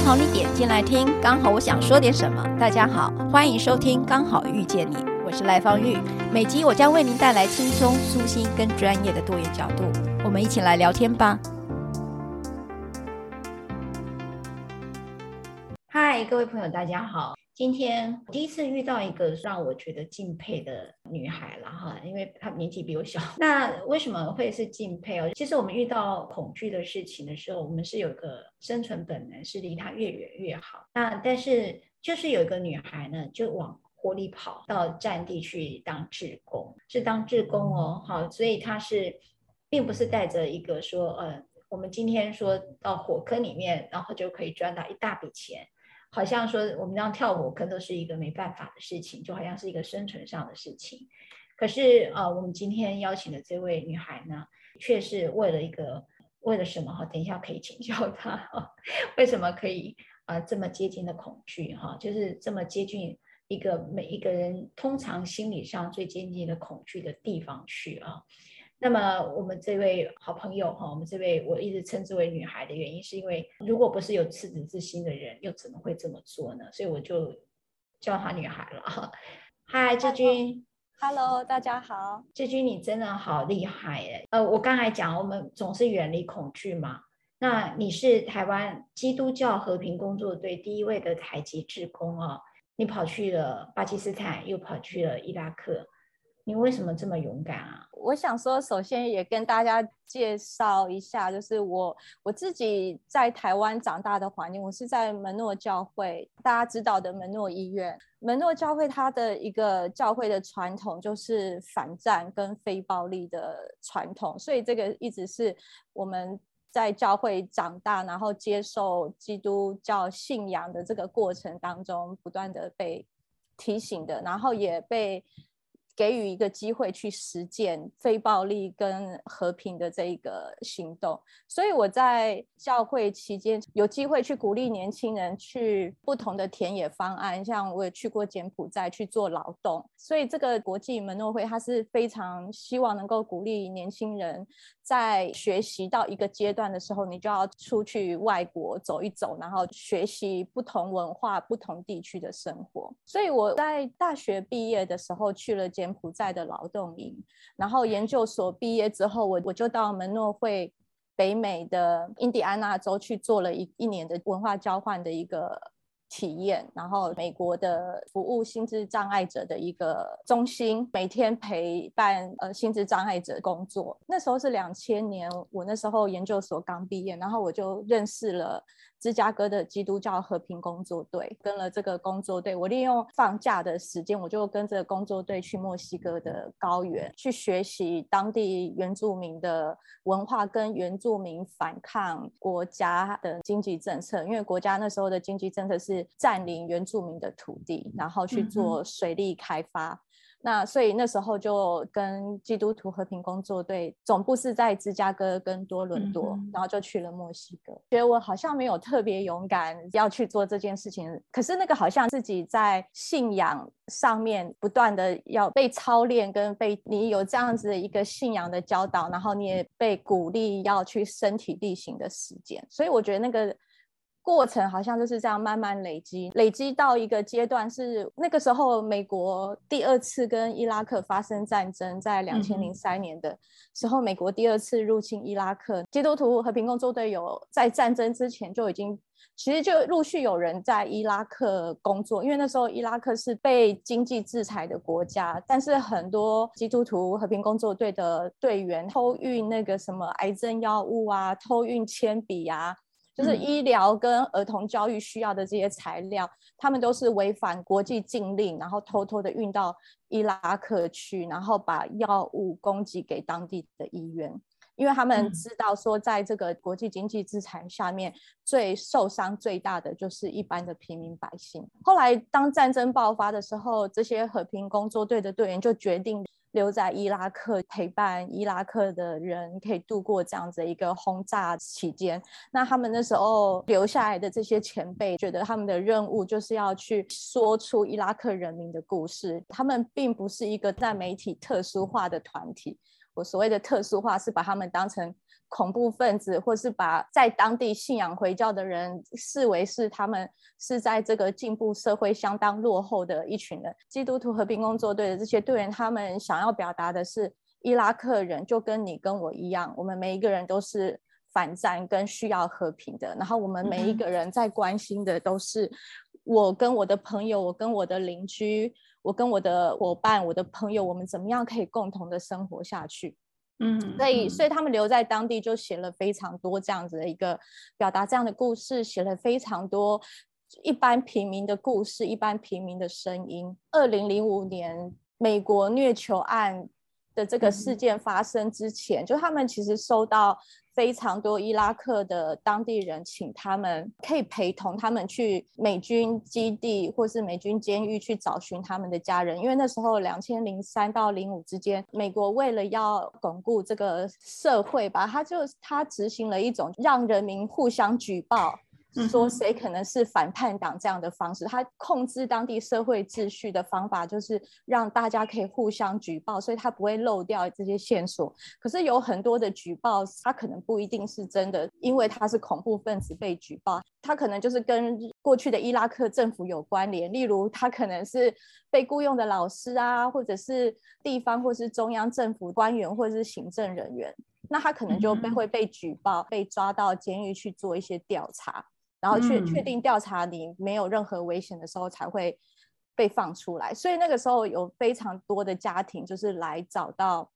刚好，你点进来听，刚好我想说点什么。大家好，欢迎收听《刚好遇见你》，我是赖芳玉。每集我将为您带来轻松、舒心跟专业的多元角度，我们一起来聊天吧。嗨，各位朋友，大家好。今天第一次遇到一个让我觉得敬佩的女孩了哈，因为她年纪比我小。那为什么会是敬佩哦？其实我们遇到恐惧的事情的时候，我们是有个生存本能，是离她越远越好。那但是就是有一个女孩呢，就往火里跑到战地去当志工，是当志工哦。好，所以她是并不是带着一个说，呃，我们今天说到火坑里面，然后就可以赚到一大笔钱。好像说我们这样跳火坑都是一个没办法的事情，就好像是一个生存上的事情。可是呃，我们今天邀请的这位女孩呢，却是为了一个为了什么哈？等一下可以请教她哈，为什么可以啊、这么接近的恐惧哈？就是这么接近一个每一个人通常心理上最接近的恐惧的地方去啊。那么我们这位好朋友哈，我们这位我一直称之为女孩的原因，是因为如果不是有赤子之心的人，又怎么会这么做呢？所以我就叫她女孩了哈。嗨，志军，Hello，大家好。志军，你真的好厉害耶！呃，我刚才讲，我们总是远离恐惧嘛。那你是台湾基督教和平工作队第一位的台籍志工哦，你跑去了巴基斯坦，又跑去了伊拉克。你为什么这么勇敢啊？我想说，首先也跟大家介绍一下，就是我我自己在台湾长大的环境，我是在门诺教会，大家知道的门诺医院。门诺教会它的一个教会的传统就是反战跟非暴力的传统，所以这个一直是我们在教会长大，然后接受基督教信仰的这个过程当中不断的被提醒的，然后也被。给予一个机会去实践非暴力跟和平的这一个行动，所以我在教会期间有机会去鼓励年轻人去不同的田野方案，像我也去过柬埔寨去做劳动，所以这个国际门诺会它是非常希望能够鼓励年轻人在学习到一个阶段的时候，你就要出去外国走一走，然后学习不同文化、不同地区的生活。所以我在大学毕业的时候去了柬埔寨。的劳动营，然后研究所毕业之后，我我就到门诺会北美的印第安纳州去做了一一年的文化交换的一个体验，然后美国的服务心智障碍者的一个中心，每天陪伴呃心智障碍者工作。那时候是两千年，我那时候研究所刚毕业，然后我就认识了。芝加哥的基督教和平工作队，跟了这个工作队，我利用放假的时间，我就跟着工作队去墨西哥的高原，去学习当地原住民的文化，跟原住民反抗国家的经济政策。因为国家那时候的经济政策是占领原住民的土地，然后去做水利开发。嗯那所以那时候就跟基督徒和平工作队总部是在芝加哥跟多伦多，嗯、然后就去了墨西哥。觉得我好像没有特别勇敢要去做这件事情，可是那个好像自己在信仰上面不断的要被操练，跟被你有这样子的一个信仰的教导，然后你也被鼓励要去身体力行的实践。所以我觉得那个。过程好像就是这样慢慢累积，累积到一个阶段是那个时候，美国第二次跟伊拉克发生战争，在两千零三年的时候，美国第二次入侵伊拉克，基督徒和平工作队有在战争之前就已经，其实就陆续有人在伊拉克工作，因为那时候伊拉克是被经济制裁的国家，但是很多基督徒和平工作队的队员偷运那个什么癌症药物啊，偷运铅笔啊。就是医疗跟儿童教育需要的这些材料，嗯、他们都是违反国际禁令，然后偷偷的运到伊拉克去，然后把药物供给给当地的医院，因为他们知道说，在这个国际经济制裁下面，最受伤最大的就是一般的平民百姓。后来当战争爆发的时候，这些和平工作队的队员就决定。留在伊拉克陪伴伊拉克的人，可以度过这样子一个轰炸期间。那他们那时候留下来的这些前辈，觉得他们的任务就是要去说出伊拉克人民的故事。他们并不是一个在媒体特殊化的团体。我所谓的特殊化，是把他们当成恐怖分子，或是把在当地信仰回教的人视为是他们是在这个进步社会相当落后的一群人。基督徒和平工作队的这些队员，他们想要表达的是，伊拉克人就跟你跟我一样，我们每一个人都是反战跟需要和平的。然后我们每一个人在关心的都是我跟我的朋友，我跟我的邻居，我跟我的伙伴，我的朋友，我们怎么样可以共同的生活下去？嗯，所以所以他们留在当地就写了非常多这样子的一个表达这样的故事，写了非常多一般平民的故事，一般平民的声音。二零零五年美国虐囚案的这个事件发生之前，就他们其实收到。非常多伊拉克的当地人，请他们可以陪同他们去美军基地或是美军监狱去找寻他们的家人，因为那时候两千零三到零五之间，美国为了要巩固这个社会吧，他就他执行了一种让人民互相举报。说谁可能是反叛党这样的方式，他控制当地社会秩序的方法就是让大家可以互相举报，所以他不会漏掉这些线索。可是有很多的举报，他可能不一定是真的，因为他是恐怖分子被举报，他可能就是跟过去的伊拉克政府有关联，例如他可能是被雇佣的老师啊，或者是地方或是中央政府官员或者是行政人员，那他可能就被会被举报，被抓到监狱去做一些调查。然后确确定调查你没有任何危险的时候才会被放出来，所以那个时候有非常多的家庭就是来找到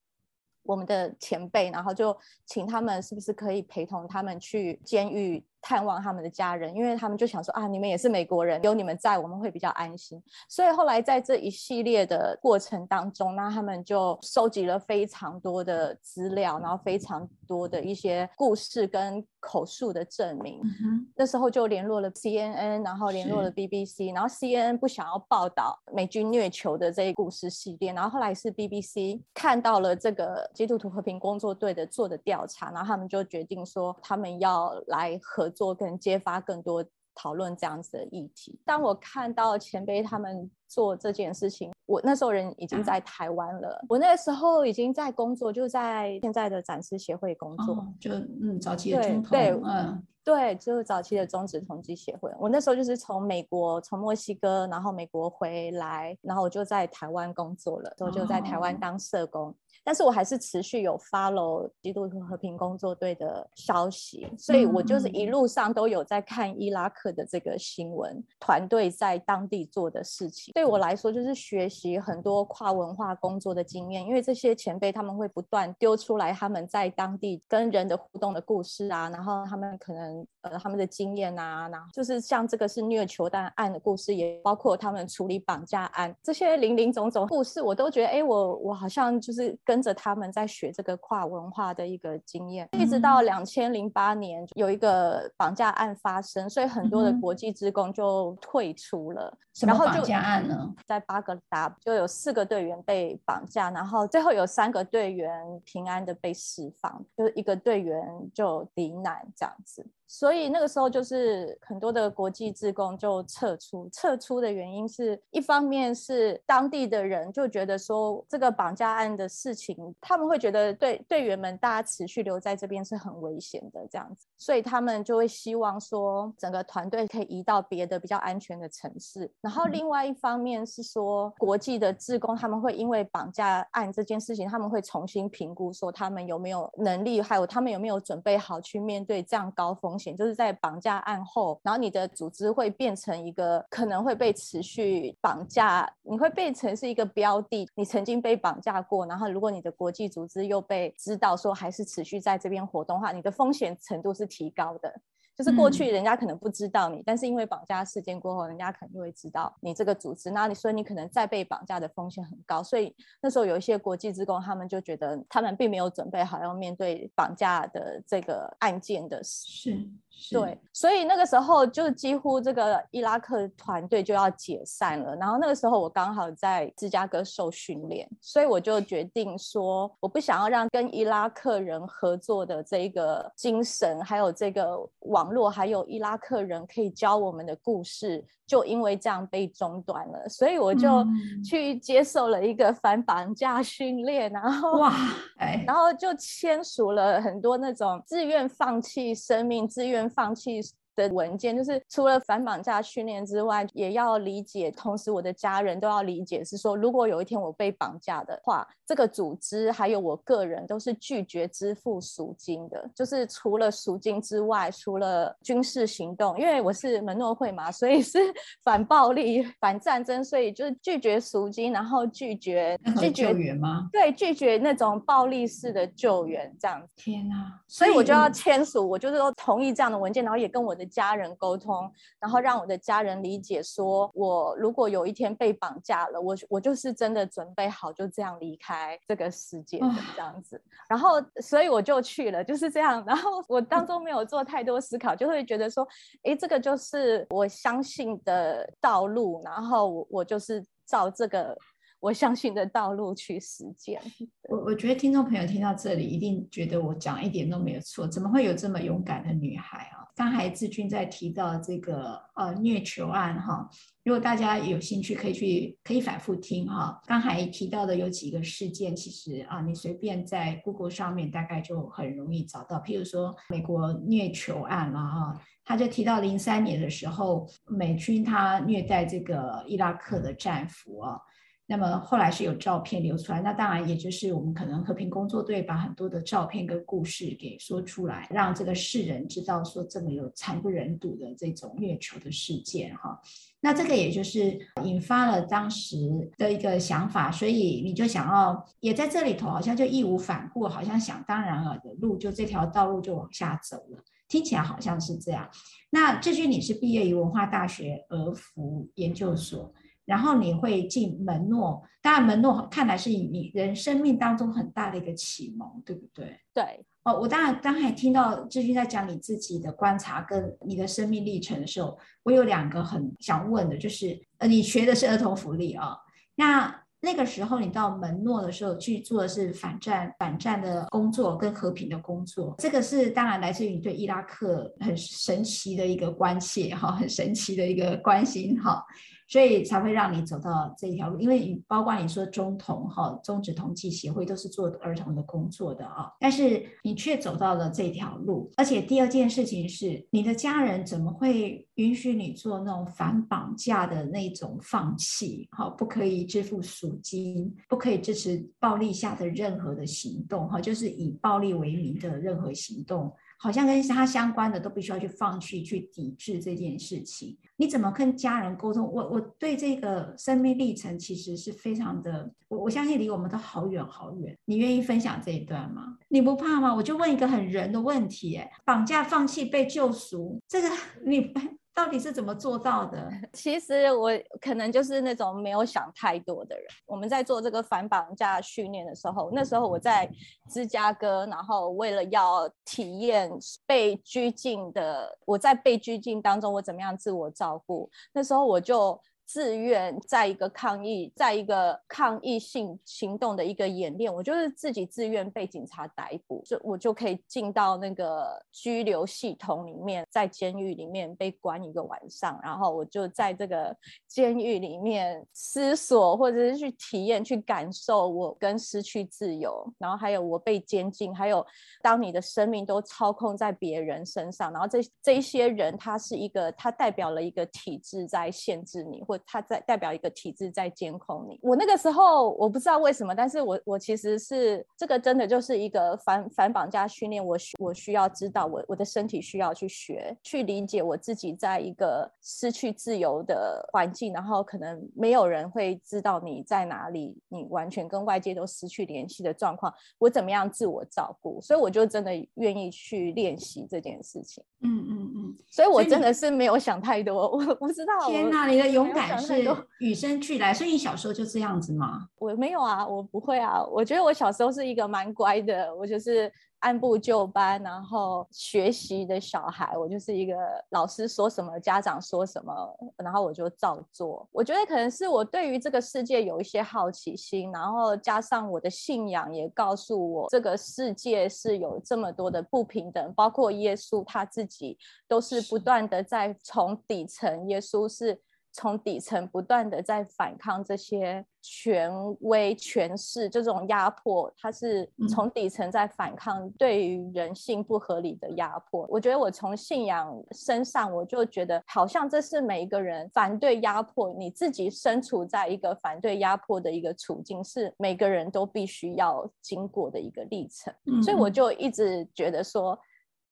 我们的前辈，然后就请他们是不是可以陪同他们去监狱。探望他们的家人，因为他们就想说啊，你们也是美国人，有你们在，我们会比较安心。所以后来在这一系列的过程当中，那他们就收集了非常多的资料，然后非常多的一些故事跟口述的证明。嗯、那时候就联络了 CNN，然后联络了 BBC，然后 CNN 不想要报道美军虐囚的这一故事系列，然后后来是 BBC 看到了这个基督徒和平工作队的做的调查，然后他们就决定说他们要来合。做跟揭发更多讨论这样子的议题。当我看到前辈他们做这件事情，我那时候人已经在台湾了。嗯、我那个时候已经在工作，就在现在的展示协会工作。哦、就嗯，早期的中统，对，嗯，对，就是早期的中职统计协会。我那时候就是从美国，从墨西哥，然后美国回来，然后我就在台湾工作了，我就在台湾当社工。哦但是我还是持续有 follow 基督徒和平工作队的消息，所以我就是一路上都有在看伊拉克的这个新闻，团队在当地做的事情。对我来说，就是学习很多跨文化工作的经验，因为这些前辈他们会不断丢出来他们在当地跟人的互动的故事啊，然后他们可能呃他们的经验啊，然后就是像这个是虐囚弹案的故事，也包括他们处理绑架案这些零零总总故事，我都觉得哎，我我好像就是跟。跟着他们在学这个跨文化的一个经验，一直到两千零八年有一个绑架案发生，所以很多的国际职工就退出了。然后绑架案呢？在巴格达就有四个队员被绑架，然后最后有三个队员平安的被释放，就是一个队员就罹难这样子。所以那个时候就是很多的国际职工就撤出，撤出的原因是一方面是当地的人就觉得说这个绑架案的事情，他们会觉得队队员们大家持续留在这边是很危险的这样子，所以他们就会希望说整个团队可以移到别的比较安全的城市。然后另外一方面是说国际的职工他们会因为绑架案这件事情，他们会重新评估说他们有没有能力，还有他们有没有准备好去面对这样高风就是在绑架案后，然后你的组织会变成一个可能会被持续绑架，你会变成是一个标的，你曾经被绑架过，然后如果你的国际组织又被知道说还是持续在这边活动的话，你的风险程度是提高的。就是过去人家可能不知道你，嗯、但是因为绑架事件过后，人家可能就会知道你这个组织，那你所以你可能再被绑架的风险很高，所以那时候有一些国际职工，他们就觉得他们并没有准备好要面对绑架的这个案件的事。是。对，所以那个时候就几乎这个伊拉克团队就要解散了。然后那个时候我刚好在芝加哥受训练，所以我就决定说，我不想要让跟伊拉克人合作的这个精神，还有这个网络，还有伊拉克人可以教我们的故事，就因为这样被中断了。所以我就去接受了一个反绑架训练，然后哇，哎然后就签署了很多那种自愿放弃生命、自愿。放弃。的文件就是除了反绑架训练之外，也要理解，同时我的家人都要理解，是说如果有一天我被绑架的话，这个组织还有我个人都是拒绝支付赎金的，就是除了赎金之外，除了军事行动，因为我是门诺会嘛，所以是 反暴力、反战争，所以就是拒绝赎金，然后拒绝拒绝救援吗？对，拒绝那种暴力式的救援这样子。天哪！所以我就要签署，我就是说同意这样的文件，然后也跟我的。家人沟通，然后让我的家人理解，说我如果有一天被绑架了，我我就是真的准备好就这样离开这个世界的这样子。然后，所以我就去了，就是这样。然后我当中没有做太多思考，就会觉得说，哎，这个就是我相信的道路，然后我我就是照这个。我相信的道路去实践。我我觉得听众朋友听到这里，一定觉得我讲一点都没有错。怎么会有这么勇敢的女孩啊？刚才志军在提到这个呃虐囚案哈，如果大家有兴趣，可以去可以反复听哈。刚才提到的有几个事件，其实啊，你随便在 Google 上面大概就很容易找到。譬如说美国虐囚案了哈，他就提到零三年的时候，美军他虐待这个伊拉克的战俘啊。那么后来是有照片流出来，那当然也就是我们可能和平工作队把很多的照片跟故事给说出来，让这个世人知道说这么有惨不忍睹的这种虐囚的事件哈。那这个也就是引发了当时的一个想法，所以你就想要也在这里头好像就义无反顾，好像想当然尔的路就这条道路就往下走了，听起来好像是这样。那志军你是毕业于文化大学俄福研究所。然后你会进门诺，当然门诺看来是你人生命当中很大的一个启蒙，对不对？对。哦，我当然刚才听到志军在讲你自己的观察跟你的生命历程的时候，我有两个很想问的，就是呃，你学的是儿童福利啊、哦，那那个时候你到门诺的时候去做的是反战反战的工作跟和平的工作，这个是当然来自于你对伊拉克很神奇的一个关切哈，很神奇的一个关心哈。所以才会让你走到这条路，因为包括你说中童哈，中止同济协会都是做儿童的工作的啊，但是你却走到了这条路。而且第二件事情是，你的家人怎么会允许你做那种反绑架的那种放弃？哈，不可以支付赎金，不可以支持暴力下的任何的行动，哈，就是以暴力为名的任何行动。好像跟他相关的都必须要去放弃、去抵制这件事情。你怎么跟家人沟通？我我对这个生命历程其实是非常的，我我相信离我们都好远好远。你愿意分享这一段吗？你不怕吗？我就问一个很人的问题：哎，绑架、放弃、被救赎，这个你。到底是怎么做到的？其实我可能就是那种没有想太多的人。我们在做这个反绑架训练的时候，那时候我在芝加哥，然后为了要体验被拘禁的，我在被拘禁当中，我怎么样自我照顾？那时候我就。自愿在一个抗议，在一个抗议性行动的一个演练，我就是自己自愿被警察逮捕，就我就可以进到那个拘留系统里面，在监狱里面被关一个晚上，然后我就在这个监狱里面思索，或者是去体验、去感受我跟失去自由，然后还有我被监禁，还有当你的生命都操控在别人身上，然后这这些人，他是一个，他代表了一个体制在限制你，或他在代表一个体制在监控你。我那个时候我不知道为什么，但是我我其实是这个真的就是一个反反绑架训练。我需我需要知道我我的身体需要去学去理解我自己在一个失去自由的环境，然后可能没有人会知道你在哪里，你完全跟外界都失去联系的状况，我怎么样自我照顾？所以我就真的愿意去练习这件事情。嗯嗯嗯。所以我真的是没有想太多，我不知道。天哪，你的勇敢！是与生俱来，所以你小时候就这样子吗？我没有啊，我不会啊。我觉得我小时候是一个蛮乖的，我就是按部就班，然后学习的小孩。我就是一个老师说什么，家长说什么，然后我就照做。我觉得可能是我对于这个世界有一些好奇心，然后加上我的信仰也告诉我，这个世界是有这么多的不平等，包括耶稣他自己都是不断的在从底层，耶稣是。从底层不断的在反抗这些权威权势这种压迫，它是从底层在反抗对于人性不合理的压迫。我觉得我从信仰身上，我就觉得好像这是每一个人反对压迫，你自己身处在一个反对压迫的一个处境，是每个人都必须要经过的一个历程。所以我就一直觉得说。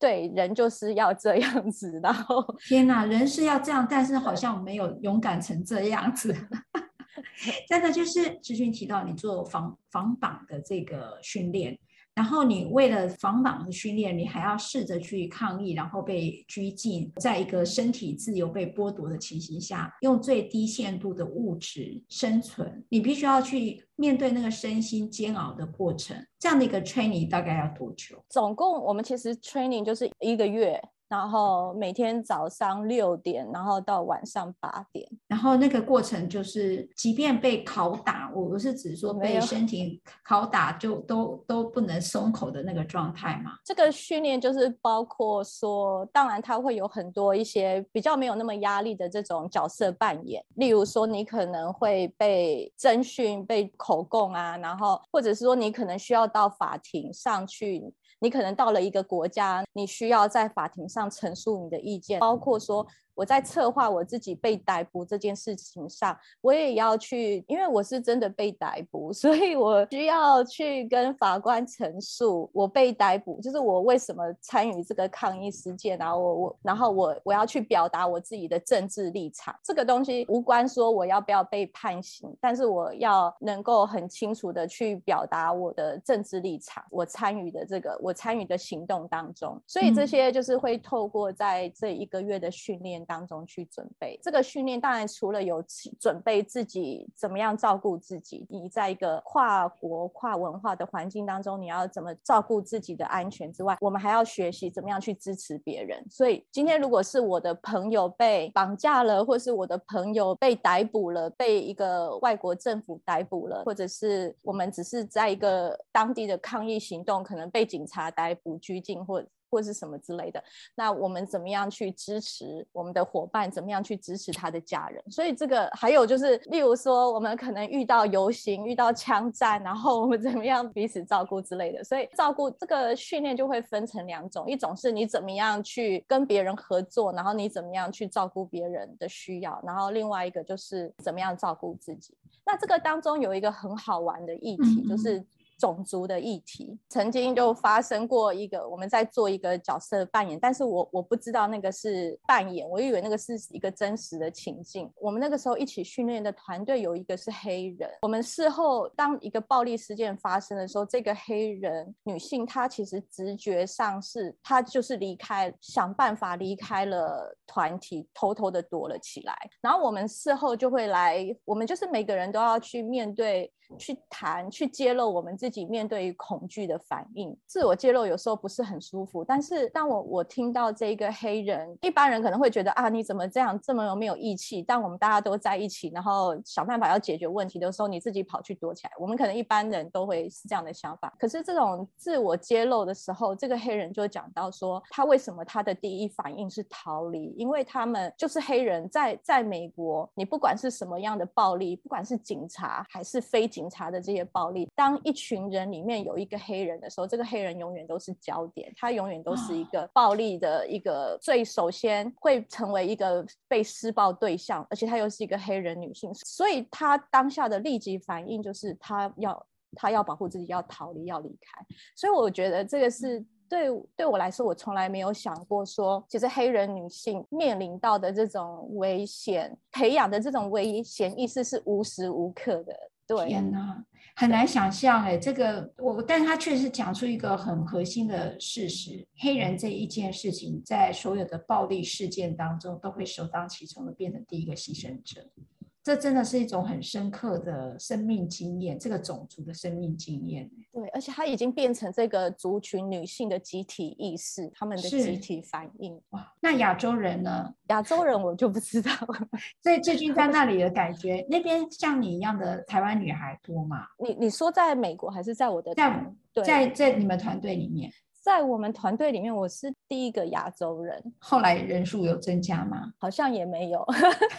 对，人就是要这样子，然后 天哪，人是要这样，但是好像没有勇敢成这样子。真的就是志军提到你做防防绑的这个训练。然后你为了防绑的训练，你还要试着去抗议，然后被拘禁，在一个身体自由被剥夺的情形下，用最低限度的物质生存，你必须要去面对那个身心煎熬的过程。这样的一个 training 大概要多久？总共我们其实 training 就是一个月。然后每天早上六点，然后到晚上八点，然后那个过程就是，即便被拷打，我不是指说被身体拷打就都都不能松口的那个状态嘛。这个训练就是包括说，当然它会有很多一些比较没有那么压力的这种角色扮演，例如说你可能会被侦讯、被口供啊，然后或者是说你可能需要到法庭上去。你可能到了一个国家，你需要在法庭上陈述你的意见，包括说。我在策划我自己被逮捕这件事情上，我也要去，因为我是真的被逮捕，所以我需要去跟法官陈述我被逮捕，就是我为什么参与这个抗议事件，然后我我然后我我要去表达我自己的政治立场。这个东西无关说我要不要被判刑，但是我要能够很清楚的去表达我的政治立场，我参与的这个我参与的行动当中，所以这些就是会透过在这一个月的训练。当中去准备这个训练，当然除了有准备自己怎么样照顾自己，你在一个跨国跨文化的环境当中，你要怎么照顾自己的安全之外，我们还要学习怎么样去支持别人。所以今天如果是我的朋友被绑架了，或是我的朋友被逮捕了，被一个外国政府逮捕了，或者是我们只是在一个当地的抗议行动，可能被警察逮捕、拘禁或。或是什么之类的，那我们怎么样去支持我们的伙伴？怎么样去支持他的家人？所以这个还有就是，例如说，我们可能遇到游行、遇到枪战，然后我们怎么样彼此照顾之类的。所以照顾这个训练就会分成两种，一种是你怎么样去跟别人合作，然后你怎么样去照顾别人的需要，然后另外一个就是怎么样照顾自己。那这个当中有一个很好玩的议题，就是。种族的议题曾经就发生过一个，我们在做一个角色扮演，但是我我不知道那个是扮演，我以为那个是一个真实的情境。我们那个时候一起训练的团队有一个是黑人，我们事后当一个暴力事件发生的时候，这个黑人女性她其实直觉上是她就是离开，想办法离开了团体，偷偷的躲了起来。然后我们事后就会来，我们就是每个人都要去面对。去谈，去揭露我们自己面对恐惧的反应。自我揭露有时候不是很舒服，但是当我我听到这个黑人，一般人可能会觉得啊，你怎么这样这么没有义气？当我们大家都在一起，然后想办法要解决问题的时候，你自己跑去躲起来。我们可能一般人都会是这样的想法。可是这种自我揭露的时候，这个黑人就讲到说，他为什么他的第一反应是逃离？因为他们就是黑人，在在美国，你不管是什么样的暴力，不管是警察还是非警。警察的这些暴力，当一群人里面有一个黑人的时候，这个黑人永远都是焦点，他永远都是一个暴力的一个最首先会成为一个被施暴对象，而且他又是一个黑人女性，所以他当下的立即反应就是他要他要保护自己，要逃离，要离开。所以我觉得这个是对对我来说，我从来没有想过说，其实黑人女性面临到的这种危险，培养的这种危险意识是无时无刻的。对，天哪，很难想象哎，这个我，但是他确实讲出一个很核心的事实：黑人这一件事情，在所有的暴力事件当中，都会首当其冲的变成第一个牺牲者。这真的是一种很深刻的生命经验，这个种族的生命经验。对，而且它已经变成这个族群女性的集体意识，他们的集体反应。哇，那亚洲人呢？亚洲人我就不知道了。所以最近在那里的感觉，那边像你一样的台湾女孩多吗？你你说在美国还是在我的在在在你们团队里面？在我们团队里面，我是第一个亚洲人。后来人数有增加吗？好像也没有，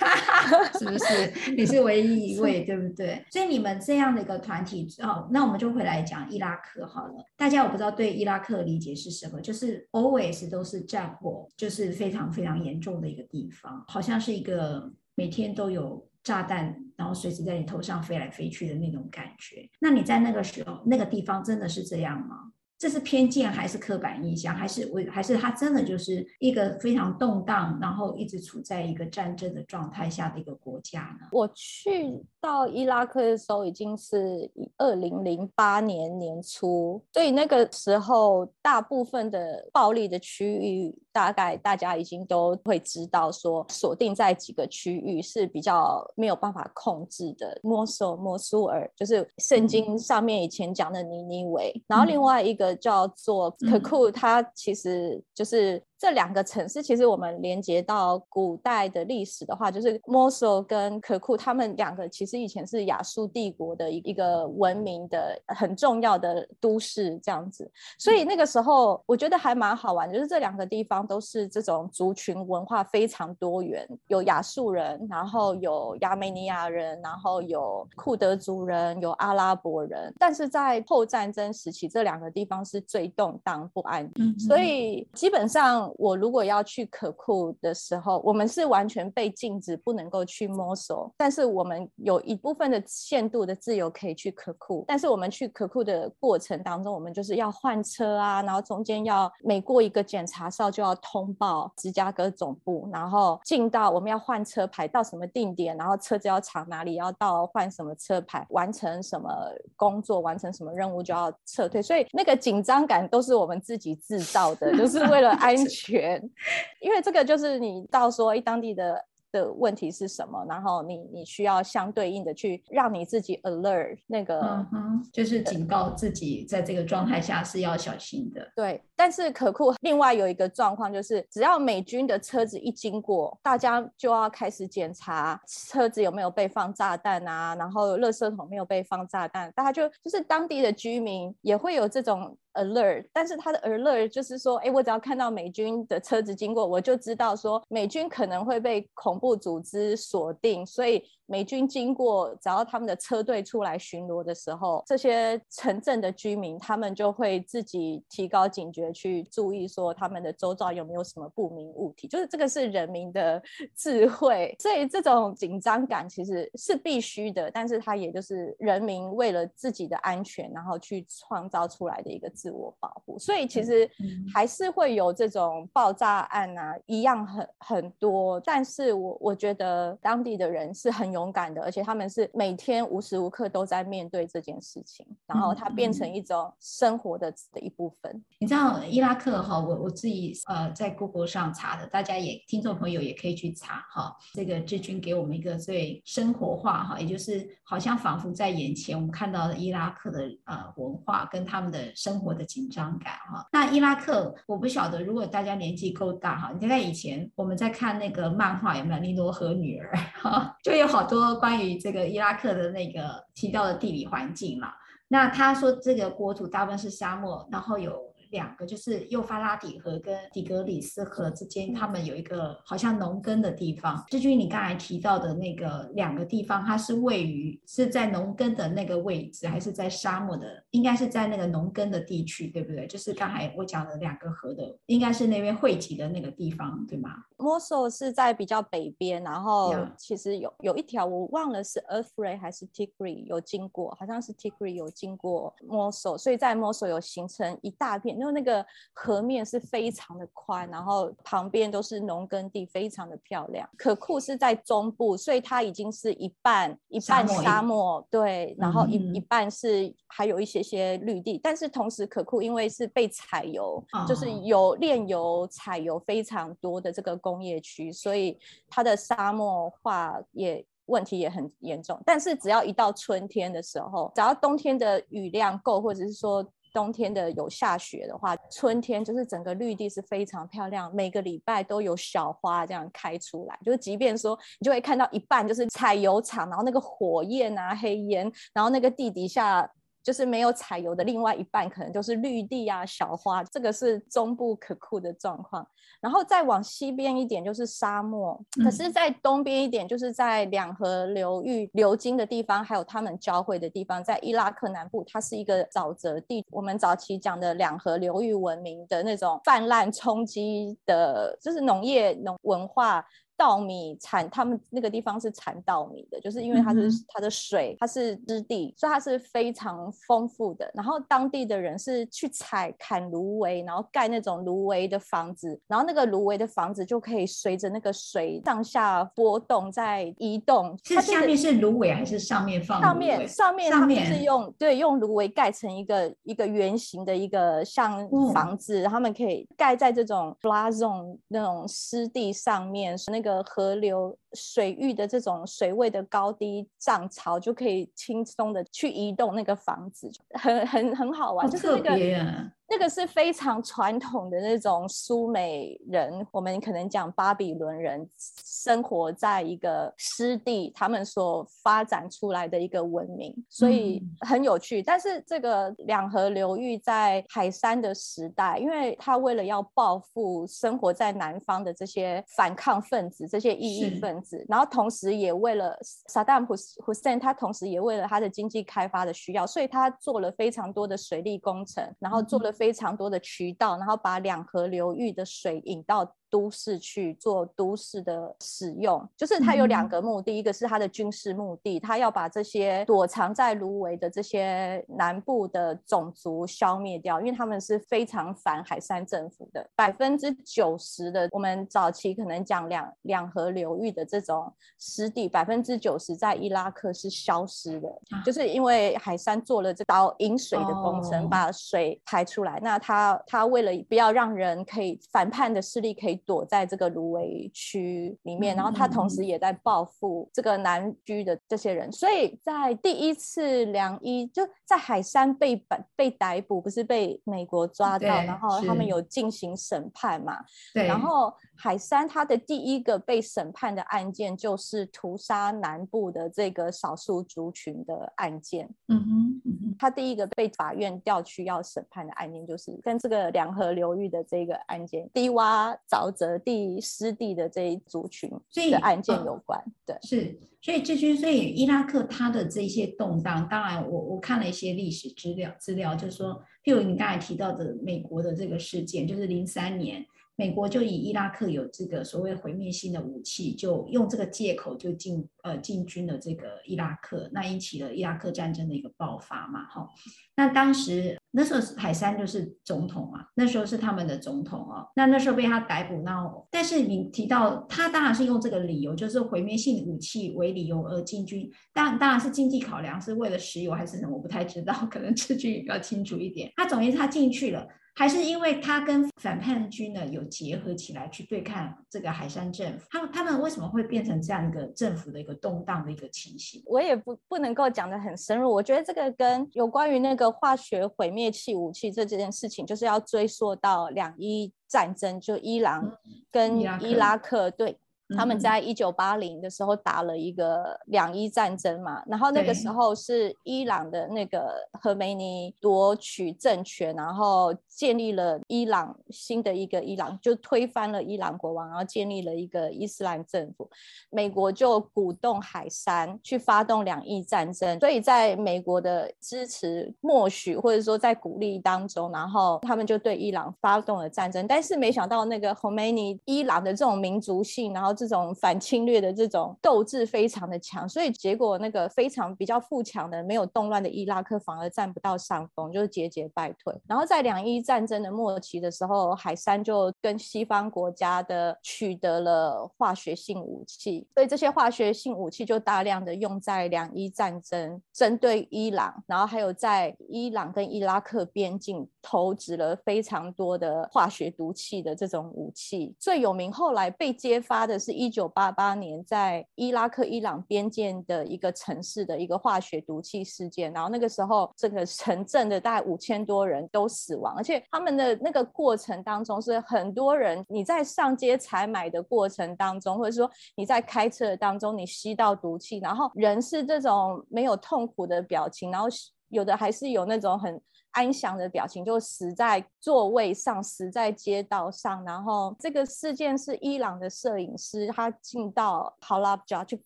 是不是？你是唯一一位，对不对？所以你们这样的一个团体，哦，那我们就回来讲伊拉克好了。大家我不知道对伊拉克的理解是什么，就是 always 都是战火，就是非常非常严重的一个地方，好像是一个每天都有炸弹，然后随时在你头上飞来飞去的那种感觉。那你在那个时候，那个地方真的是这样吗？这是偏见还是刻板印象，还是我还是他真的就是一个非常动荡，然后一直处在一个战争的状态下的一个国家呢？我去到伊拉克的时候已经是二零零八年年初，所以那个时候大部分的暴力的区域，大概大家已经都会知道，说锁定在几个区域是比较没有办法控制的，摩索、摩苏尔，就是圣经上面以前讲的尼尼维，嗯、然后另外一个。叫做可酷，它其实就是。这两个城市，其实我们连接到古代的历史的话，就是摩苏跟可库，他们两个其实以前是亚述帝国的一个文明的很重要的都市，这样子。所以那个时候，我觉得还蛮好玩，就是这两个地方都是这种族群文化非常多元，有亚述人，然后有亚美尼亚人，然后有库德族人，有阿拉伯人。但是在后战争时期，这两个地方是最动荡不安，所以基本上。我如果要去可库的时候，我们是完全被禁止不能够去摸索，但是我们有一部分的限度的自由可以去可库。但是我们去可库的过程当中，我们就是要换车啊，然后中间要每过一个检查哨就要通报芝加哥总部，然后进到我们要换车牌到什么定点，然后车子要藏哪里，要到换什么车牌，完成什么工作，完成什么任务就要撤退。所以那个紧张感都是我们自己制造的，就是为了安 全。权，因为这个就是你到说，哎，当地的。的问题是什么？然后你你需要相对应的去让你自己 alert 那个，嗯，就是警告自己在这个状态下是要小心的。对，但是可酷另外有一个状况就是，只要美军的车子一经过，大家就要开始检查车子有没有被放炸弹啊，然后垃圾桶没有被放炸弹，大家就就是当地的居民也会有这种 alert，但是他的 alert 就是说，哎，我只要看到美军的车子经过，我就知道说美军可能会被恐怖组织锁定，所以。美军经过，只要他们的车队出来巡逻的时候，这些城镇的居民他们就会自己提高警觉，去注意说他们的周遭有没有什么不明物体。就是这个是人民的 智慧，所以这种紧张感其实是必须的，但是它也就是人民为了自己的安全，然后去创造出来的一个自我保护。所以其实还是会有这种爆炸案啊，一样很很多。但是我我觉得当地的人是很。勇敢的，而且他们是每天无时无刻都在面对这件事情，然后它变成一种生活的的一部分。嗯、你知道伊拉克哈，我我自己呃在 Google 上查的，大家也听众朋友也可以去查哈。这个志军给我们一个最生活化哈，也就是好像仿佛在眼前，我们看到了伊拉克的呃文化跟他们的生活的紧张感哈。那伊拉克我不晓得，如果大家年纪够大哈，你在以前我们在看那个漫画有没有尼罗河女儿哈，就有好。多关于这个伊拉克的那个提到的地理环境嘛，那他说这个国土大部分是沙漠，然后有。两个就是幼发拉底河跟底格里斯河之间，他们有一个好像农耕的地方。志军，你刚才提到的那个两个地方，它是位于是在农耕的那个位置，还是在沙漠的？应该是在那个农耕的地区，对不对？就是刚才我讲的两个河的，应该是那边汇集的那个地方，对吗？摩苏是在比较北边，然后其实有有一条我忘了是 Euphrates 还是 Tigris 有经过，好像是 Tigris 有经过摩苏，所以在摩苏有形成一大片。因为那个河面是非常的宽，然后旁边都是农耕地，非常的漂亮。可库是在中部，所以它已经是一半一半沙漠，对，然后一、嗯、一半是还有一些些绿地。但是同时，可库因为是被采油，哦、就是有炼油、采油非常多的这个工业区，所以它的沙漠化也。问题也很严重。但是只要一到春天的时候，只要冬天的雨量够，或者是说冬天的有下雪的话，春天就是整个绿地是非常漂亮，每个礼拜都有小花这样开出来。就是即便说你就会看到一半就是采油厂，然后那个火焰啊、黑烟，然后那个地底下。就是没有采油的另外一半，可能就是绿地啊、小花，这个是中部可酷的状况。然后再往西边一点就是沙漠，可是，在东边一点，就是在两河流域流经的地方，还有他们交汇的地方，在伊拉克南部，它是一个沼泽地。我们早期讲的两河流域文明的那种泛滥冲击的，就是农业农文化。稻米产，他们那个地方是产稻米的，就是因为它是它的水，它是湿地，所以它是非常丰富的。然后当地的人是去采砍芦苇，然后盖那种芦苇的房子，然后那个芦苇的房子就可以随着那个水上下波动在移动。是下面是芦苇还是上面放？上面上面上面是用对用芦苇盖成一个一个圆形的一个像房子，嗯、他们可以盖在这种 flood zone 那种湿地上面，那个。河流水域的这种水位的高低涨潮，就可以轻松的去移动那个房子，很很很好玩，就是那个。这个是非常传统的那种苏美人，我们可能讲巴比伦人生活在一个湿地，他们所发展出来的一个文明，所以很有趣。但是这个两河流域在海山的时代，因为他为了要报复生活在南方的这些反抗分子、这些异议分子，然后同时也为了萨达姆·胡塞恩，他同时也为了他的经济开发的需要，所以他做了非常多的水利工程，然后做了非。常多的渠道，然后把两河流域的水引到。都市去做都市的使用，就是它有两个目的，嗯、一个是它的军事目的，它要把这些躲藏在芦苇的这些南部的种族消灭掉，因为他们是非常反海山政府的。百分之九十的我们早期可能讲两两河流域的这种湿地，百分之九十在伊拉克是消失的，啊、就是因为海山做了这道引水的工程，哦、把水排出来。那他他为了不要让人可以反叛的势力可以。躲在这个芦苇区里面，然后他同时也在报复这个南居的这些人，所以在第一次梁伊就在海山被逮被逮捕，不是被美国抓到，然后他们有进行审判嘛？对，然后。海山他的第一个被审判的案件就是屠杀南部的这个少数族群的案件。嗯哼，嗯哼，他第一个被法院调去要审判的案件就是跟这个两河流域的这个案件，低洼沼泽地湿地的这一族群的案件有关。呃、对，是，所以这些，所以伊拉克它的这些动荡，当然我我看了一些历史资料，资料就是说，譬如你刚才提到的美国的这个事件，就是零三年。美国就以伊拉克有这个所谓毁灭性的武器，就用这个借口就进呃进军了这个伊拉克，那引起了伊拉克战争的一个爆发嘛，哈。那当时那时候海珊就是总统嘛，那时候是他们的总统哦。那那时候被他逮捕，那但是你提到他当然是用这个理由，就是毁灭性武器为理由而进军，当当然是经济考量，是为了石油还是什么，我不太知道，可能志军比较清楚一点。他总之他进去了。还是因为他跟反叛军呢有结合起来去对抗这个海山政府，他们他们为什么会变成这样一个政府的一个动荡的一个情形？我也不不能够讲得很深入。我觉得这个跟有关于那个化学毁灭器武器这这件事情，就是要追溯到两伊战争，就伊朗跟伊拉克对。他们在一九八零的时候打了一个两伊战争嘛，然后那个时候是伊朗的那个贺梅尼夺取政权，然后建立了伊朗新的一个伊朗，就推翻了伊朗国王，然后建立了一个伊斯兰政府。美国就鼓动海山去发动两伊战争，所以在美国的支持默许或者说在鼓励当中，然后他们就对伊朗发动了战争。但是没想到那个贺梅尼伊朗的这种民族性，然后。这种反侵略的这种斗志非常的强，所以结果那个非常比较富强的、没有动乱的伊拉克反而占不到上风，就是节节败退。然后在两伊战争的末期的时候，海山就跟西方国家的取得了化学性武器，所以这些化学性武器就大量的用在两伊战争，针对伊朗，然后还有在伊朗跟伊拉克边境投掷了非常多的化学毒气的这种武器。最有名后来被揭发的。是一九八八年在伊拉克伊朗边界的一个城市的一个化学毒气事件，然后那个时候这个城镇的大概五千多人都死亡，而且他们的那个过程当中是很多人你在上街采买的过程当中，或者说你在开车当中你吸到毒气，然后人是这种没有痛苦的表情，然后有的还是有那种很。安详的表情，就死在座位上，死在街道上。然后这个事件是伊朗的摄影师，他进到 Halabja 去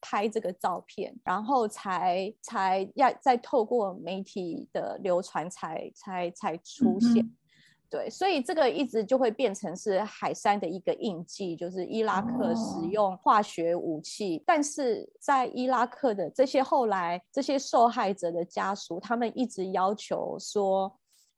拍这个照片，然后才才要再透过媒体的流传才才才出现。嗯对，所以这个一直就会变成是海山的一个印记，就是伊拉克使用化学武器，哦、但是在伊拉克的这些后来这些受害者的家属，他们一直要求说。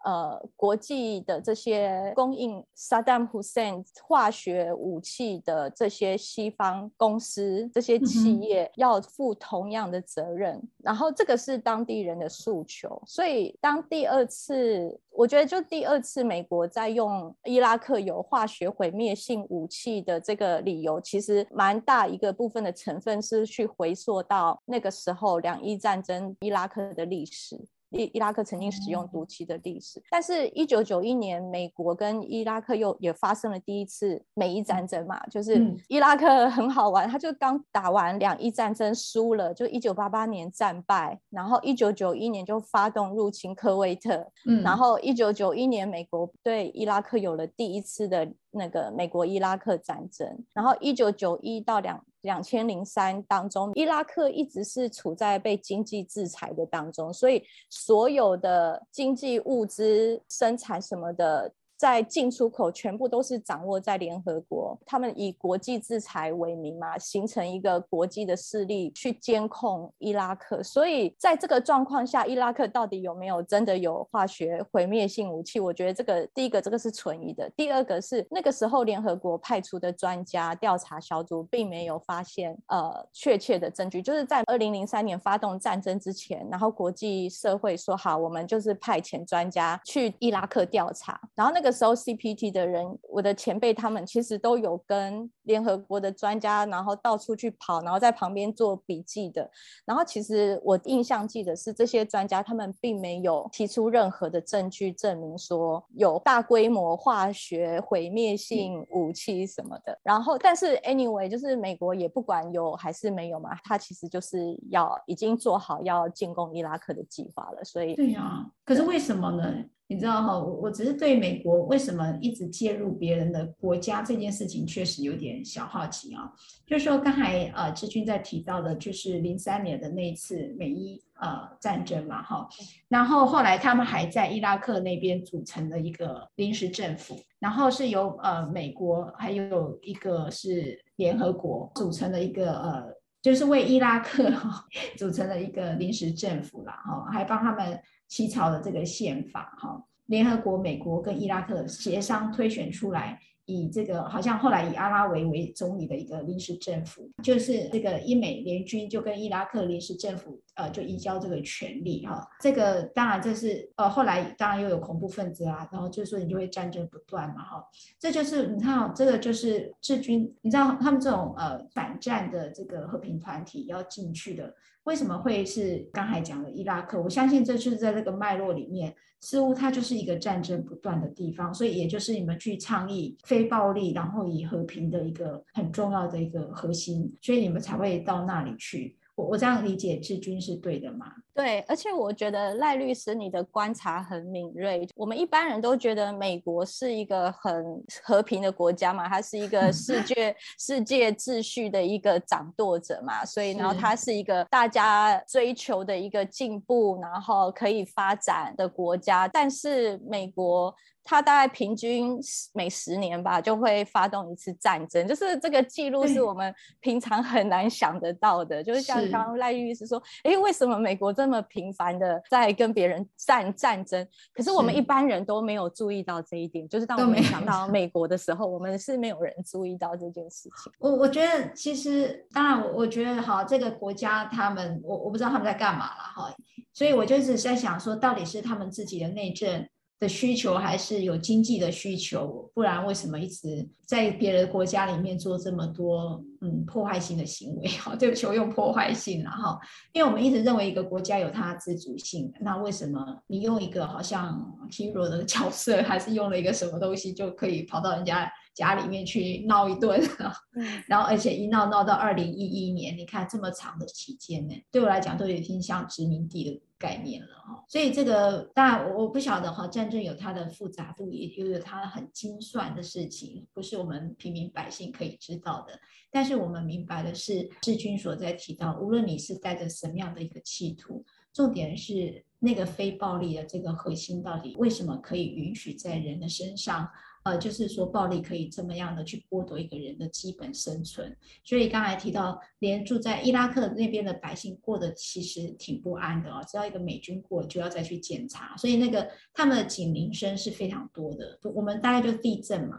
呃，国际的这些供应 Saddam Hussein 化学武器的这些西方公司、这些企业要负同样的责任，嗯、然后这个是当地人的诉求。所以，当第二次，我觉得就第二次美国在用伊拉克有化学毁灭性武器的这个理由，其实蛮大一个部分的成分是去回溯到那个时候两伊战争伊拉克的历史。伊伊拉克曾经使用毒气的历史，但是，一九九一年，美国跟伊拉克又也发生了第一次美伊战争嘛，就是伊拉克很好玩，他就刚打完两伊战争输了，就一九八八年战败，然后一九九一年就发动入侵科威特，然后一九九一年美国对伊拉克有了第一次的那个美国伊拉克战争，然后一九九一到两。两千零三当中，伊拉克一直是处在被经济制裁的当中，所以所有的经济物资生产什么的。在进出口全部都是掌握在联合国，他们以国际制裁为名嘛，形成一个国际的势力去监控伊拉克。所以在这个状况下，伊拉克到底有没有真的有化学毁灭性武器？我觉得这个第一个这个是存疑的，第二个是那个时候联合国派出的专家调查小组并没有发现呃确切的证据，就是在二零零三年发动战争之前，然后国际社会说好，我们就是派遣专家去伊拉克调查，然后那个。那时候 CPT 的人，我的前辈他们其实都有跟联合国的专家，然后到处去跑，然后在旁边做笔记的。然后其实我印象记得是这些专家他们并没有提出任何的证据证明说有大规模化学毁灭性武器什么的。然后但是 anyway 就是美国也不管有还是没有嘛，他其实就是要已经做好要进攻伊拉克的计划了。所以对呀，可是为什么呢？你知道哈，我我只是对美国为什么一直介入别人的国家这件事情确实有点小好奇啊。就是说刚才呃志军在提到的，就是零三年的那一次美伊呃战争嘛哈，然后后来他们还在伊拉克那边组成了一个临时政府，然后是由呃美国还有一个是联合国组成了一个呃，就是为伊拉克哈组成了一个临时政府啦哈，还帮他们。起草了这个宪法，哈，联合国、美国跟伊拉克协商推选出来，以这个好像后来以阿拉维为总理的一个临时政府，就是这个英美联军就跟伊拉克临时政府呃就移交这个权利，哈，这个当然这是呃后来当然又有恐怖分子啊，然后就是说你就会战争不断嘛，哈，这就是你看这个就是志军，你知道他们这种呃反战的这个和平团体要进去的。为什么会是刚才讲的伊拉克？我相信这就是在这个脉络里面，似乎它就是一个战争不断的地方，所以也就是你们去倡议非暴力，然后以和平的一个很重要的一个核心，所以你们才会到那里去。我我这样理解志军是对的吗？对，而且我觉得赖律师你的观察很敏锐。我们一般人都觉得美国是一个很和平的国家嘛，它是一个世界 世界秩序的一个掌舵者嘛，所以然后它是一个大家追求的一个进步，然后可以发展的国家。但是美国。他大概平均每十年吧，就会发动一次战争，就是这个记录是我们平常很难想得到的。就是像刚刚赖律师说，哎，为什么美国这么频繁的在跟别人战战争？可是我们一般人都没有注意到这一点。就是当我们想到美国的时候，我们是没有人注意到这件事情。我我觉得其实，当然我我觉得哈，这个国家他们，我我不知道他们在干嘛了哈，所以我就是在想说，到底是他们自己的内政。的需求还是有经济的需求，不然为什么一直在别的国家里面做这么多嗯破坏性的行为？哈，对不起，我用破坏性了哈，因为我们一直认为一个国家有它的自主性，那为什么你用一个好像 hero 的角色，还是用了一个什么东西就可以跑到人家家里面去闹一顿？然后而且一闹闹到二零一一年，你看这么长的期间呢，对我来讲都有点像殖民地的概念了哈，所以这个当然我不晓得哈，战争有它的复杂度，也又有它很精算的事情，不是我们平民百姓可以知道的。但是我们明白的是，志军所在提到，无论你是带着什么样的一个企图，重点是那个非暴力的这个核心到底为什么可以允许在人的身上？呃，就是说暴力可以这么样的去剥夺一个人的基本生存，所以刚才提到，连住在伊拉克那边的百姓过得其实挺不安的哦，只要一个美军过就要再去检查，所以那个他们的警铃声是非常多的。我们大概就地震嘛，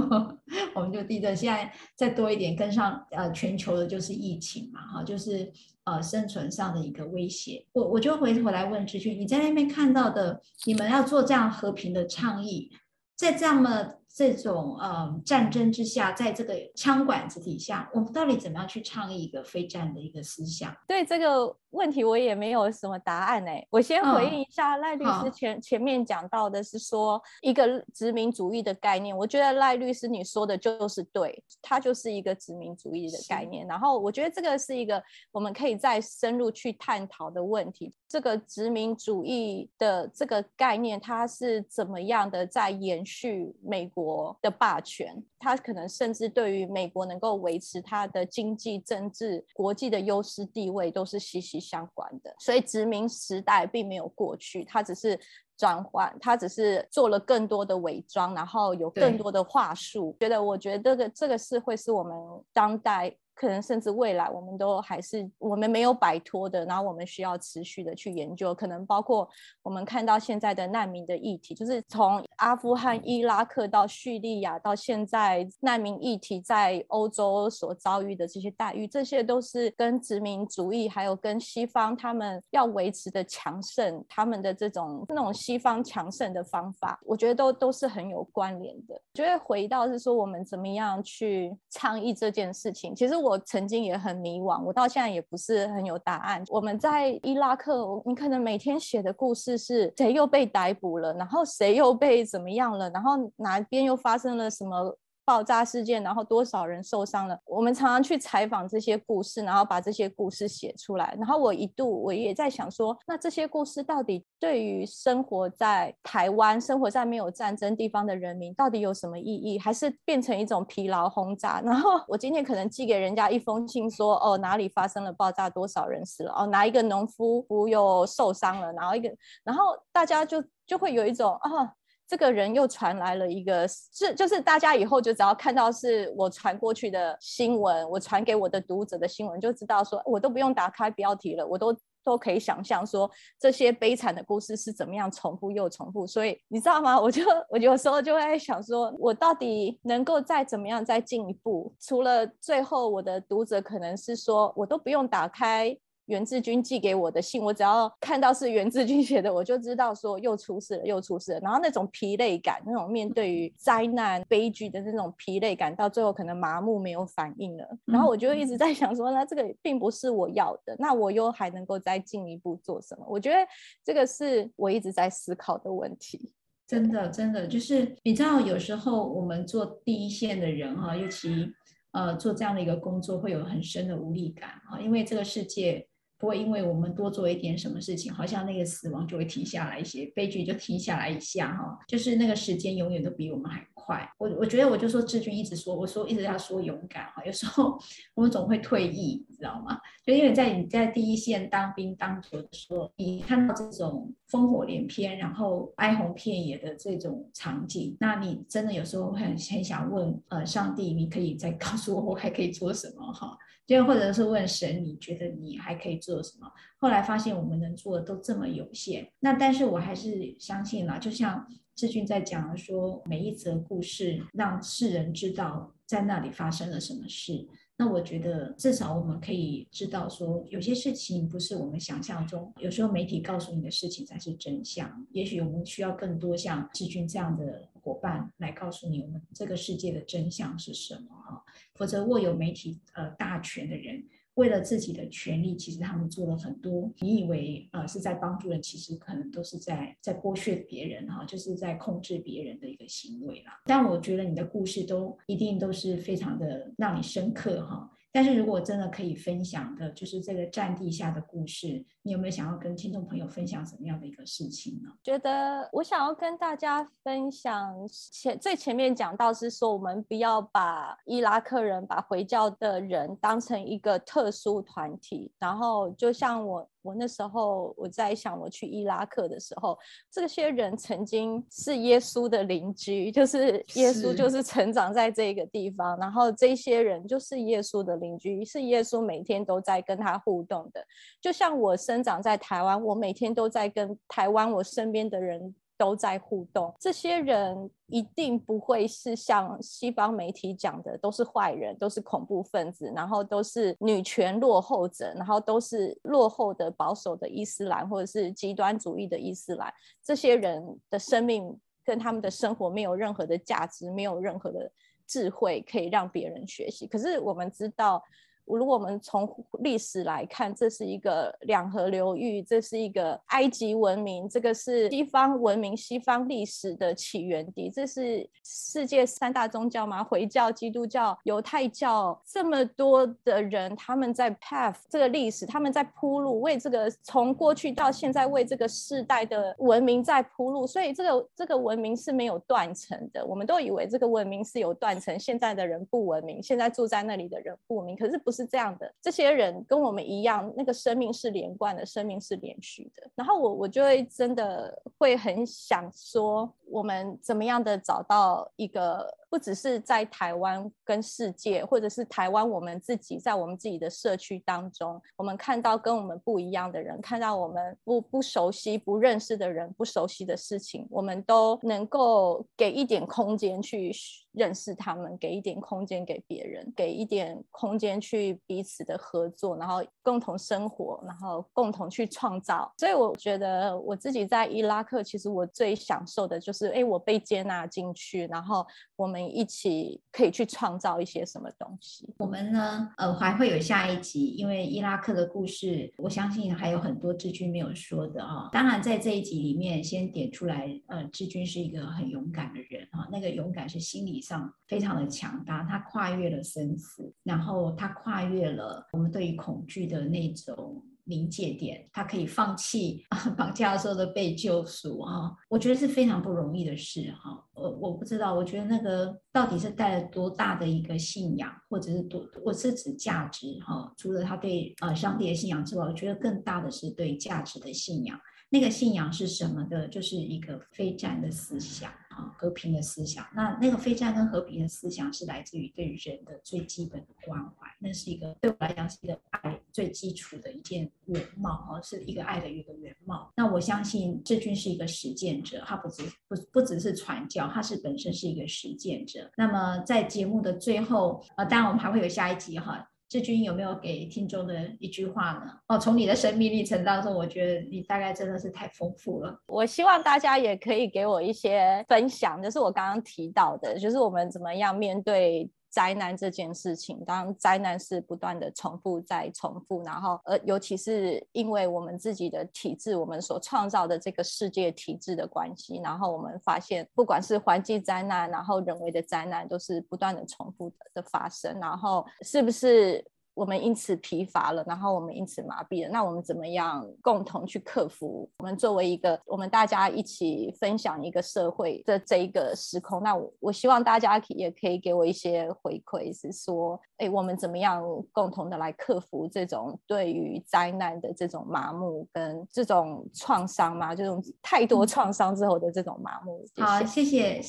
我们就地震，现在再多一点跟上呃全球的就是疫情嘛，哈，就是呃生存上的一个威胁。我我就回头来问志军，你在那边看到的，你们要做这样和平的倡议。在这么这种呃战争之下，在这个枪管子底下，我们到底怎么样去倡议一个非战的一个思想？对这个问题，我也没有什么答案哎。我先回应一下赖律师前前面讲到的是说一个殖民主义的概念，我觉得赖律师你说的就是对，它就是一个殖民主义的概念。然后我觉得这个是一个我们可以再深入去探讨的问题。这个殖民主义的这个概念，它是怎么样的在延续美国的霸权？它可能甚至对于美国能够维持它的经济、政治、国际的优势地位都是息息相关的。所以殖民时代并没有过去，它只是转换，他只是做了更多的伪装，然后有更多的话术。觉得我觉得这个这个是会是我们当代。可能甚至未来，我们都还是我们没有摆脱的，然后我们需要持续的去研究。可能包括我们看到现在的难民的议题，就是从阿富汗、伊拉克到叙利亚，到现在难民议题在欧洲所遭遇的这些待遇，这些都是跟殖民主义，还有跟西方他们要维持的强盛，他们的这种那种西方强盛的方法，我觉得都都是很有关联的。我觉得回到是说，我们怎么样去倡议这件事情，其实。我曾经也很迷惘，我到现在也不是很有答案。我们在伊拉克，你可能每天写的故事是谁又被逮捕了，然后谁又被怎么样了，然后哪边又发生了什么。爆炸事件，然后多少人受伤了？我们常常去采访这些故事，然后把这些故事写出来。然后我一度我也在想说，那这些故事到底对于生活在台湾、生活在没有战争地方的人民，到底有什么意义？还是变成一种疲劳轰炸？然后我今天可能寄给人家一封信说，哦哪里发生了爆炸，多少人死了？哦哪一个农夫夫又受伤了？然后一个，然后大家就就会有一种啊。这个人又传来了一个，是就是大家以后就只要看到是我传过去的新闻，我传给我的读者的新闻，就知道说我都不用打开标题了，我都都可以想象说这些悲惨的故事是怎么样重复又重复。所以你知道吗？我就我有时候就会想说，我到底能够再怎么样再进一步？除了最后我的读者可能是说我都不用打开。袁志军寄给我的信，我只要看到是袁志军写的，我就知道说又出事了，又出事了。然后那种疲累感，那种面对于灾难悲剧的那种疲累感，到最后可能麻木没有反应了。然后我就一直在想说，那这个并不是我要的，那我又还能够再进一步做什么？我觉得这个是我一直在思考的问题。真的，真的就是你知道，有时候我们做第一线的人哈，尤其呃做这样的一个工作，会有很深的无力感啊，因为这个世界。不会因为我们多做一点什么事情，好像那个死亡就会停下来一些，悲剧就停下来一下哈，就是那个时间永远都比我们还快。我我觉得我就说志军一直说，我说一直要说勇敢哈，有时候我们总会退役，你知道吗？就因为在你在第一线当兵当久的时候，你看到这种烽火连篇，然后哀鸿遍野的这种场景，那你真的有时候会很很想问，呃，上帝，你可以再告诉我，我还可以做什么哈？就或者是问神，你觉得你还可以做什么？后来发现我们能做的都这么有限。那但是我还是相信了，就像志军在讲说，每一则故事让世人知道在那里发生了什么事。那我觉得至少我们可以知道说，有些事情不是我们想象中，有时候媒体告诉你的事情才是真相。也许我们需要更多像志军这样的伙伴来告诉你，我们这个世界的真相是什么啊？否则握有媒体呃大权的人。为了自己的权利，其实他们做了很多。你以为呃是在帮助人，其实可能都是在在剥削别人哈，就是在控制别人的一个行为啦。但我觉得你的故事都一定都是非常的让你深刻哈。但是如果真的可以分享的，就是这个战地下的故事，你有没有想要跟听众朋友分享什么样的一个事情呢？觉得我想要跟大家分享前最前面讲到是说，我们不要把伊拉克人、把回教的人当成一个特殊团体，然后就像我。我那时候我在想，我去伊拉克的时候，这些人曾经是耶稣的邻居，就是耶稣就是成长在这个地方，然后这些人就是耶稣的邻居，是耶稣每天都在跟他互动的，就像我生长在台湾，我每天都在跟台湾我身边的人。都在互动，这些人一定不会是像西方媒体讲的，都是坏人，都是恐怖分子，然后都是女权落后者，然后都是落后的保守的伊斯兰或者是极端主义的伊斯兰。这些人的生命跟他们的生活没有任何的价值，没有任何的智慧可以让别人学习。可是我们知道。如果我们从历史来看，这是一个两河流域，这是一个埃及文明，这个是西方文明、西方历史的起源地，这是世界三大宗教嘛，回教、基督教、犹太教，这么多的人，他们在 path 这个历史，他们在铺路，为这个从过去到现在为这个世代的文明在铺路，所以这个这个文明是没有断层的。我们都以为这个文明是有断层，现在的人不文明，现在住在那里的人不文明，可是不。是这样的，这些人跟我们一样，那个生命是连贯的，生命是连续的。然后我我就会真的会很想说，我们怎么样的找到一个。不只是在台湾跟世界，或者是台湾我们自己在我们自己的社区当中，我们看到跟我们不一样的人，看到我们不不熟悉、不认识的人、不熟悉的事情，我们都能够给一点空间去认识他们，给一点空间给别人，给一点空间去彼此的合作，然后共同生活，然后共同去创造。所以我觉得我自己在伊拉克，其实我最享受的就是，哎，我被接纳进去，然后我们。一起可以去创造一些什么东西？我们呢，呃，还会有下一集，因为伊拉克的故事，我相信还有很多志军没有说的啊。当然，在这一集里面，先点出来，呃，志军是一个很勇敢的人啊，那个勇敢是心理上非常的强大，他跨越了生死，然后他跨越了我们对于恐惧的那种。临界点，他可以放弃 绑架的时候的被救赎啊，我觉得是非常不容易的事哈。我我不知道，我觉得那个到底是带了多大的一个信仰，或者是多，我是指价值哈。除了他对呃上帝的信仰之外，我觉得更大的是对价值的信仰。那个信仰是什么的？就是一个非战的思想啊，和平的思想。那那个非战跟和平的思想是来自于对人的最基本的关怀。那是一个对我来讲是一个爱最基础的一件原貌啊，是一个爱的一个原貌。那我相信志军是一个实践者，他不只不不只是传教，他是本身是一个实践者。那么在节目的最后啊，当然我们还会有下一集哈。志军有没有给听众的一句话呢？哦，从你的生命历程当中，我觉得你大概真的是太丰富了。我希望大家也可以给我一些分享，就是我刚刚提到的，就是我们怎么样面对灾难这件事情。当灾难是不断的重复再重复，然后呃，尤其是因为我们自己的体制，我们所创造的这个世界体制的关系，然后我们发现，不管是环境灾难，然后人为的灾难，都是不断的重复的，的发生。然后是不是？我们因此疲乏了，然后我们因此麻痹了。那我们怎么样共同去克服？我们作为一个，我们大家一起分享一个社会的这一个时空。那我我希望大家也可以给我一些回馈，是说，哎，我们怎么样共同的来克服这种对于灾难的这种麻木跟这种创伤嘛？这种太多创伤之后的这种麻木。嗯、好，谢谢。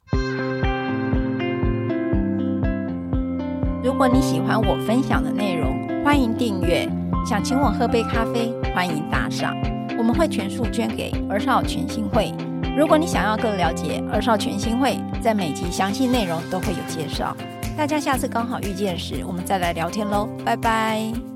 如果你喜欢我分享的内容，欢迎订阅。想请我喝杯咖啡，欢迎打赏，我们会全数捐给二少全新会。如果你想要更了解二少全新会，在每集详细内容都会有介绍。大家下次刚好遇见时，我们再来聊天喽，拜拜。